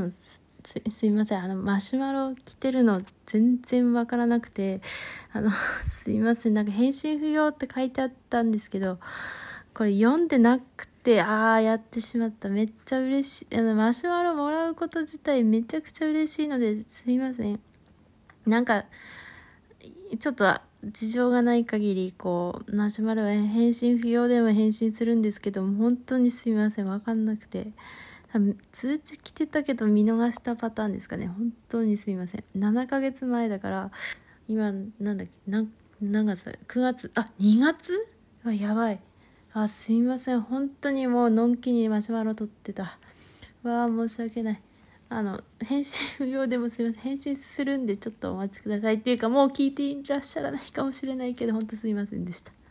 のすすすいません。あのマシュマロ来てるの全然わからなくてあの すいません。なんか返信不要って書いてあったんですけどこれ読んでなくてああやってしまった。めっちゃ嬉しい。あのマシュマロもらうこと自体めちゃくちゃ嬉しいのですいません。なんかちょっと事情がない限りこうマシュマロは返信不要でも返信するんですけども本当にすいません。分かんなくて。通知来てたけど見逃したパターンですかね。本当にすいません。7ヶ月前だから今なんだっけ？何月だ？9月？あ2月？あやばい。あすいません。本当にもうのんきにマシュマロ撮ってた。わあ申し訳ない。あの、返信不要でもすいません。返信するんでちょっとお待ちくださいっていうかもう聞いていらっしゃらないかもしれないけど、ほんとすいませんでした。